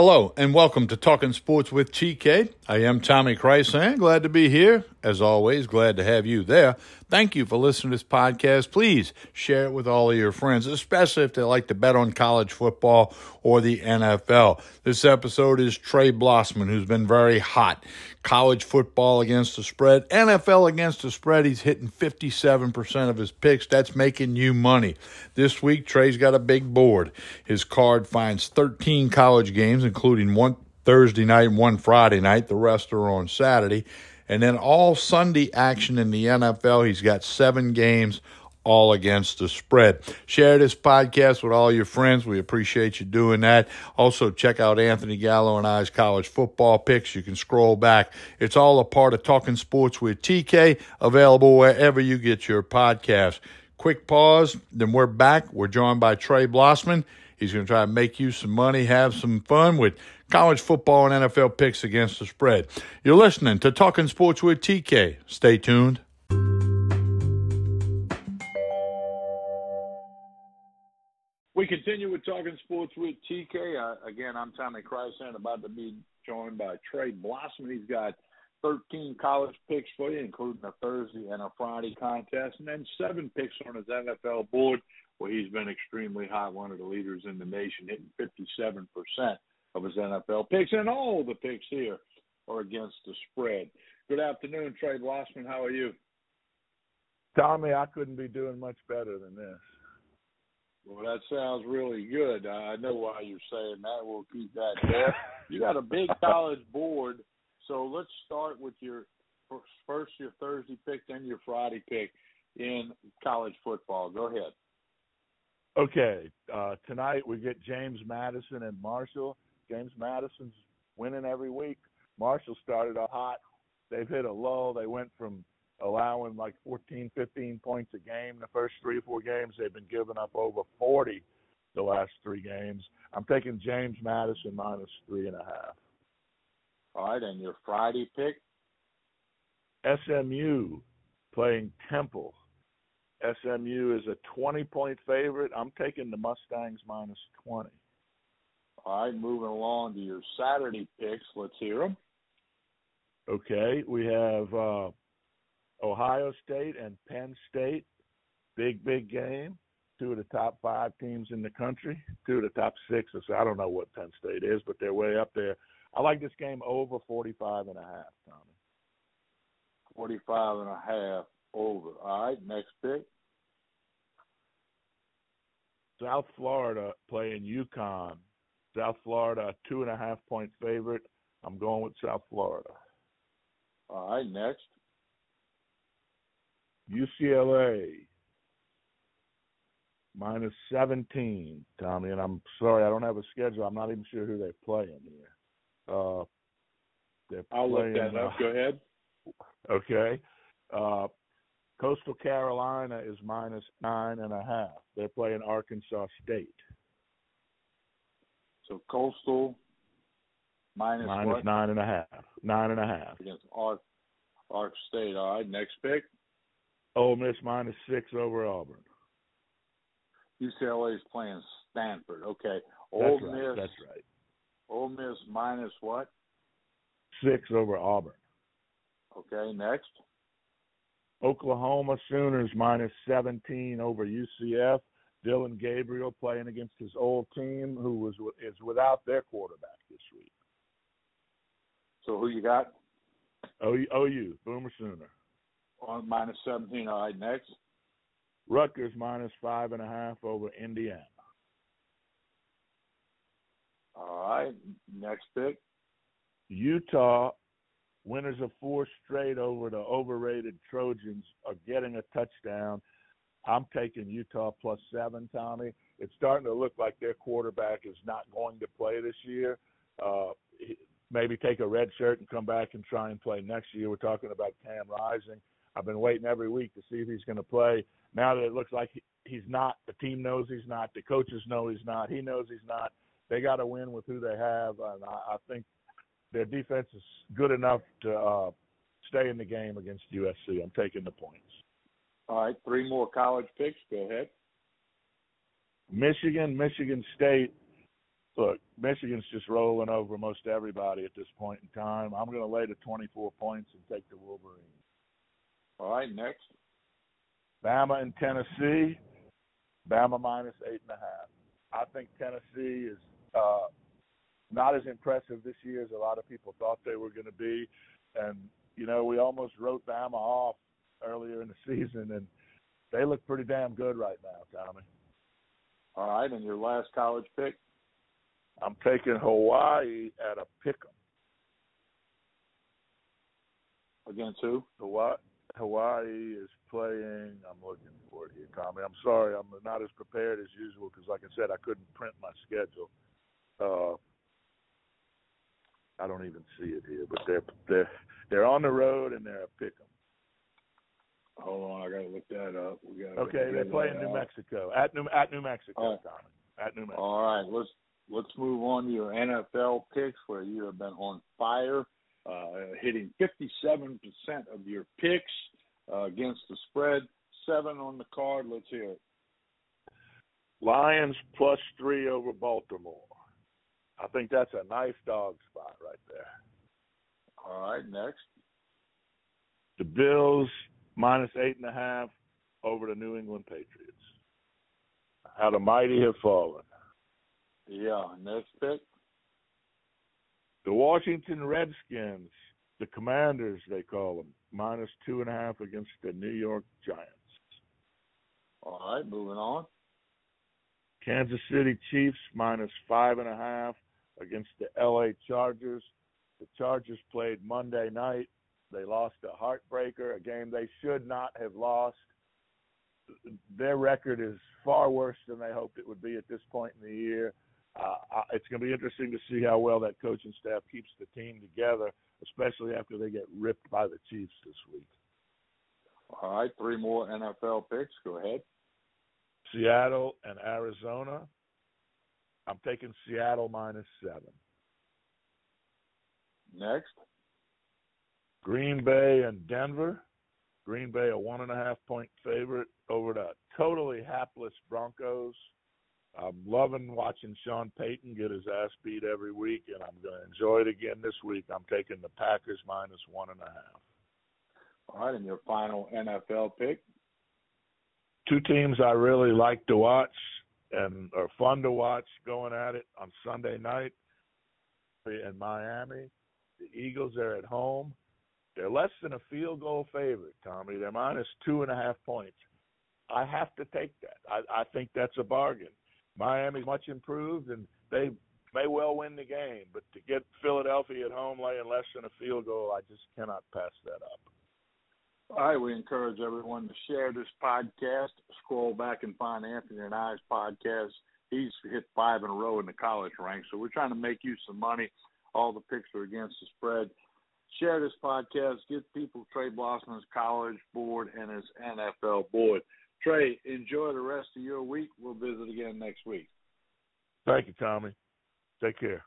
Hello and welcome to Talking Sports with TK. I am Tommy Krysan. Glad to be here. As always, glad to have you there. Thank you for listening to this podcast. Please share it with all of your friends, especially if they like to bet on college football or the NFL. This episode is Trey Blossman, who's been very hot. College football against the spread, NFL against the spread. He's hitting 57% of his picks. That's making you money. This week, Trey's got a big board. His card finds 13 college games, including one Thursday night and one Friday night. The rest are on Saturday. And then all Sunday action in the NFL. He's got seven games all against the spread. Share this podcast with all your friends. We appreciate you doing that. Also, check out Anthony Gallo and I's college football picks. You can scroll back. It's all a part of Talking Sports with TK, available wherever you get your podcast. Quick pause, then we're back. We're joined by Trey Blossman. He's going to try to make you some money, have some fun with college football and NFL picks against the spread. You're listening to Talking Sports with TK. Stay tuned. We continue with Talking Sports with TK. Uh, again, I'm Tommy Krysan, about to be joined by Trey Blossman. He's got 13 college picks for you, including a Thursday and a Friday contest, and then seven picks on his NFL board, where he's been extremely high, one of the leaders in the nation, hitting 57% of his NFL picks, and all the picks here are against the spread. Good afternoon, Trey Blossman. How are you? Tommy, I couldn't be doing much better than this. Well, that sounds really good. I know why you're saying that. We'll keep that there. you got a big college board, so let's start with your first your Thursday pick, then your Friday pick in college football. Go ahead. Okay, uh, tonight we get James Madison and Marshall. James Madison's winning every week. Marshall started off hot. They've hit a lull. They went from allowing like 14, 15 points a game in the first three or four games. They've been giving up over 40 the last three games. I'm taking James Madison minus three and a half. All right, and your Friday pick? SMU playing Temple. SMU is a 20 point favorite. I'm taking the Mustangs minus 20. All right, moving along to your Saturday picks. Let's hear them. Okay, we have uh, Ohio State and Penn State. Big, big game. Two of the top five teams in the country. Two of the top six. So I don't know what Penn State is, but they're way up there. I like this game over 45 and a half, Tommy. 45 and a half over. All right, next pick. South Florida playing UConn. South Florida, two and a half point favorite. I'm going with South Florida. All right, next. UCLA minus 17, Tommy. And I'm sorry, I don't have a schedule. I'm not even sure who they're playing here. Uh, they're I'll playing, look that up. Uh, Go ahead. Okay. Uh, Coastal Carolina is minus nine and a half. They're playing Arkansas State. So Coastal minus minus what? nine and a half. Nine and a half against Ark Ark State. All right, next pick. Ole Miss minus six over Auburn. UCLA is playing Stanford. Okay. Ole That's Miss. Right. That's right. Ole Miss minus what? Six over Auburn. Okay. Next. Oklahoma Sooners minus 17 over UCF. Dillon Gabriel playing against his old team, who was is without their quarterback this week. So who you got? OU, OU Boomer Sooner. On minus 17. All right, next. Rutgers minus five and a half over Indiana. All right, next pick. Utah winners of four straight over the overrated Trojans are getting a touchdown. I'm taking Utah plus seven, Tommy. It's starting to look like their quarterback is not going to play this year. Uh, maybe take a red shirt and come back and try and play next year. We're talking about Cam Rising. I've been waiting every week to see if he's going to play. Now that it looks like he's not, the team knows he's not, the coaches know he's not, he knows he's not. They got to win with who they have, and I, I think their defense is good enough to uh, stay in the game against USC. I'm taking the points. All right, three more college picks. Go ahead. Michigan, Michigan State. look, Michigan's just rolling over most everybody at this point in time. I'm going to lay the 24 points and take the Wolverines. All right, next. Bama and Tennessee. Bama minus eight and a half. I think Tennessee is uh, not as impressive this year as a lot of people thought they were going to be, and you know we almost wrote Bama off earlier in the season, and they look pretty damn good right now, Tommy. All right, and your last college pick? I'm taking Hawaii at a pick 'em. Against who? Hawaii. Hawaii is playing. I'm looking for it here, Tommy. I'm sorry, I'm not as prepared as usual because, like I said, I couldn't print my schedule. Uh, I don't even see it here, but they're they're they're on the road and they're a pick 'em. Hold on, I gotta look that up. We got okay. They play in New Mexico at New at New Mexico, right. Tommy. At New Mexico. All right, let's let's move on to your NFL picks, where you have been on fire, uh, hitting 57% of your picks uh, against the spread. Seven on the card. Let's hear it. Lions plus three over Baltimore. I think that's a nice dog spot right there. All right, next. The Bills minus eight and a half over the New England Patriots. How the mighty have fallen. Yeah, next pick. The Washington Redskins, the Commanders, they call them, minus two and a half against the New York Giants. All right, moving on. Kansas City Chiefs minus five and a half against the LA Chargers. The Chargers played Monday night. They lost a heartbreaker, a game they should not have lost. Their record is far worse than they hoped it would be at this point in the year. Uh, it's going to be interesting to see how well that coaching staff keeps the team together, especially after they get ripped by the Chiefs this week. All right, three more NFL picks. Go ahead. Seattle and Arizona. I'm taking Seattle minus seven. Next. Green Bay and Denver. Green Bay a one and a half point favorite over the totally hapless Broncos. I'm loving watching Sean Payton get his ass beat every week, and I'm going to enjoy it again this week. I'm taking the Packers minus one and a half. All right, and your final NFL pick? Two teams I really like to watch and are fun to watch going at it on Sunday night in Miami. The Eagles are at home. They're less than a field goal favorite, Tommy. They're minus two and a half points. I have to take that. I, I think that's a bargain. Miami's much improved, and they may well win the game. But to get Philadelphia at home laying less than a field goal, I just cannot pass that up. All right, we encourage everyone to share this podcast. Scroll back and find Anthony and I's podcast. He's hit five in a row in the college ranks, so we're trying to make you some money. All the picks are against the spread. Share this podcast. Get people Trey Blossman's college board and his NFL board. Trey, enjoy the rest of your week. We'll visit again next week. Thank you, Tommy. Take care.